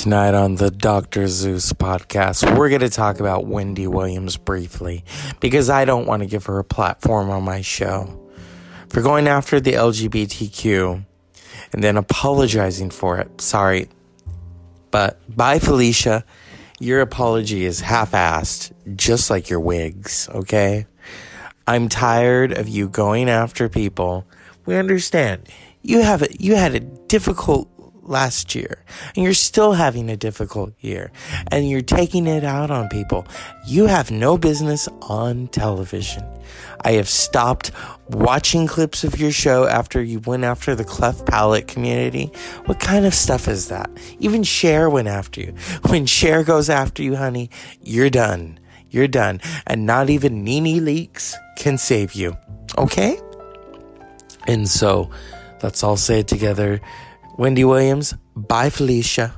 Tonight on the Dr. Zeus podcast, we're going to talk about Wendy Williams briefly because I don't want to give her a platform on my show. For going after the LGBTQ and then apologizing for it, sorry. But bye, Felicia. Your apology is half assed, just like your wigs, okay? I'm tired of you going after people. We understand. You have a, you had a difficult last year and you're still having a difficult year and you're taking it out on people. You have no business on television. I have stopped watching clips of your show after you went after the cleft palate community. What kind of stuff is that? Even Cher went after you. When Cher goes after you, honey, you're done. You're done. And not even NeNe Leakes can save you. Okay? And so let's all say it together. Wendy Williams, bye Felicia.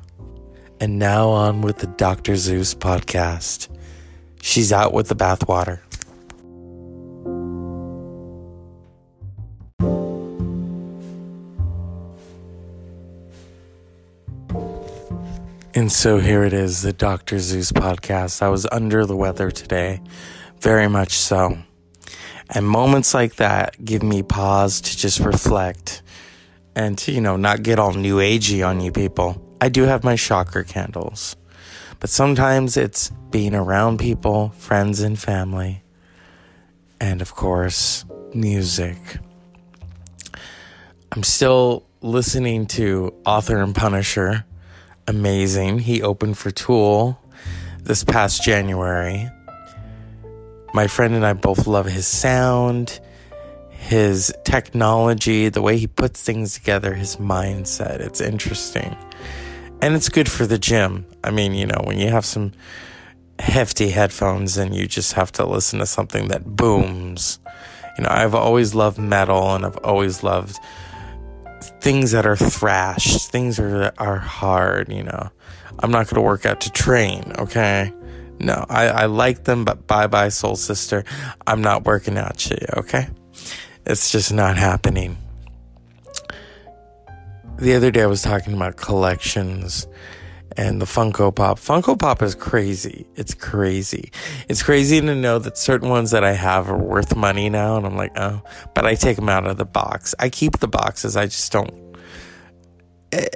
And now on with the Dr. Zeus podcast. She's out with the bathwater. And so here it is, the Dr. Zeus podcast. I was under the weather today, very much so. And moments like that give me pause to just reflect and to, you know, not get all new agey on you people. I do have my chakra candles, but sometimes it's being around people, friends and family, and of course, music. I'm still listening to Author and Punisher. Amazing. He opened for Tool this past January. My friend and I both love his sound his technology, the way he puts things together, his mindset. It's interesting. And it's good for the gym. I mean, you know, when you have some hefty headphones and you just have to listen to something that booms. You know, I've always loved metal and I've always loved things that are thrashed, things that are hard, you know. I'm not going to work out to train, okay? No, I, I like them, but bye bye, soul sister. I'm not working out to you, okay? It's just not happening. The other day I was talking about collections and the Funko Pop. Funko Pop is crazy. It's crazy. It's crazy to know that certain ones that I have are worth money now. And I'm like, oh, but I take them out of the box. I keep the boxes. I just don't.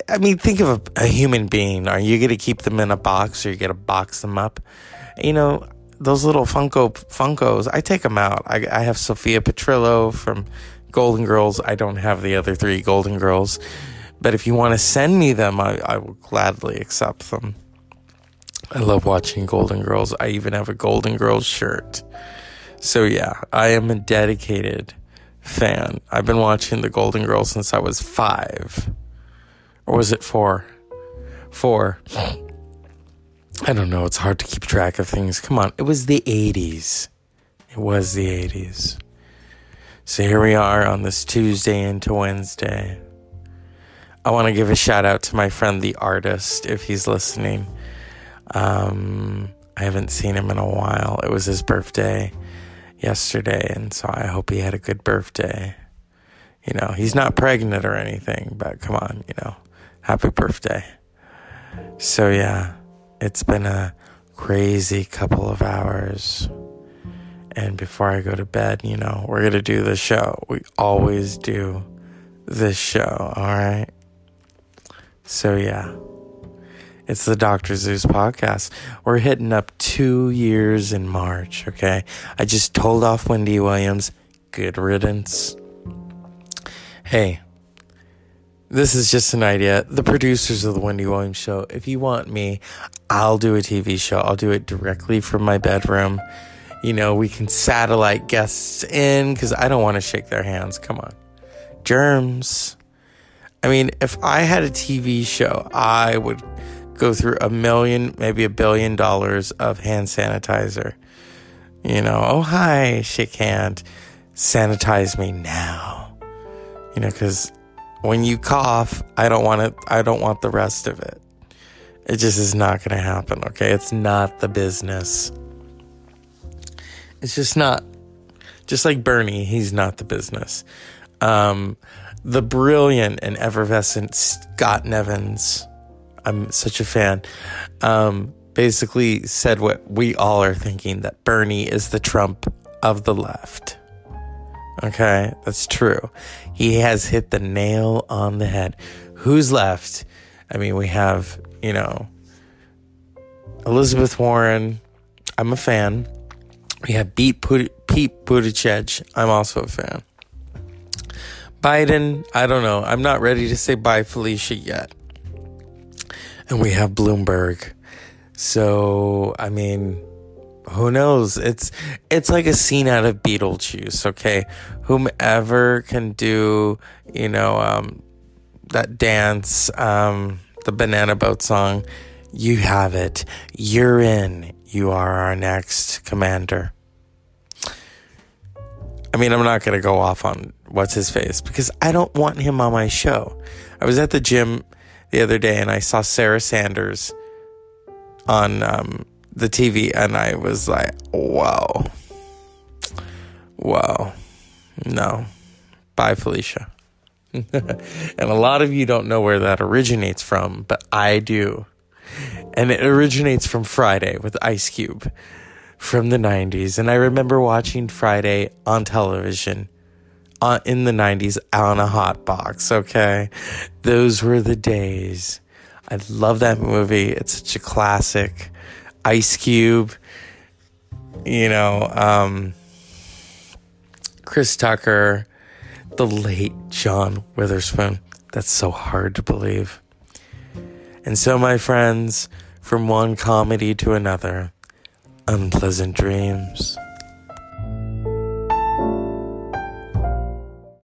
I mean, think of a, a human being. Are you going to keep them in a box or you going to box them up? You know, those little Funko Funkos, I take them out. I, I have Sophia Petrillo from Golden Girls. I don't have the other three Golden Girls, but if you want to send me them, I, I will gladly accept them. I love watching Golden Girls. I even have a Golden Girls shirt. So yeah, I am a dedicated fan. I've been watching the Golden Girls since I was five. Or was it four? Four. I don't know. It's hard to keep track of things. Come on. It was the 80s. It was the 80s. So here we are on this Tuesday into Wednesday. I want to give a shout out to my friend, the artist, if he's listening. Um, I haven't seen him in a while. It was his birthday yesterday, and so I hope he had a good birthday. You know, he's not pregnant or anything, but come on, you know, happy birthday. So, yeah. It's been a crazy couple of hours. And before I go to bed, you know, we're going to do the show. We always do this show, all right? So, yeah. It's the Dr. Zeus podcast. We're hitting up two years in March, okay? I just told off Wendy Williams. Good riddance. Hey, this is just an idea. The producers of the Wendy Williams show, if you want me, I'll do a TV show. I'll do it directly from my bedroom. You know, we can satellite guests in because I don't want to shake their hands. Come on. Germs. I mean, if I had a TV show, I would go through a million, maybe a billion dollars of hand sanitizer. You know, oh, hi, shake hand, sanitize me now. You know, because when you cough, I don't want it. I don't want the rest of it. It just is not going to happen. Okay, it's not the business. It's just not. Just like Bernie, he's not the business. Um, the brilliant and effervescent Scott Nevins. I'm such a fan. Um, basically said what we all are thinking that Bernie is the Trump of the left. Okay, that's true. He has hit the nail on the head. Who's left? I mean, we have, you know, Elizabeth Warren. I'm a fan. We have Pete, Pete Buttigieg. I'm also a fan. Biden, I don't know. I'm not ready to say bye, Felicia, yet. And we have Bloomberg. So, I mean, who knows? It's it's like a scene out of Beetlejuice, okay? Whomever can do, you know, um, that dance, um, the banana boat song, you have it. You're in. You are our next commander. I mean, I'm not going to go off on what's his face because I don't want him on my show. I was at the gym the other day and I saw Sarah Sanders on um, the TV and I was like, whoa. Whoa. No. Bye, Felicia. and a lot of you don't know where that originates from, but I do. And it originates from Friday with Ice Cube from the 90s. And I remember watching Friday on television uh, in the 90s on a hot box, okay? Those were the days. I love that movie. It's such a classic. Ice Cube, you know, um, Chris Tucker, the late John Witherspoon. That's so hard to believe. And so, my friends, from one comedy to another, unpleasant dreams.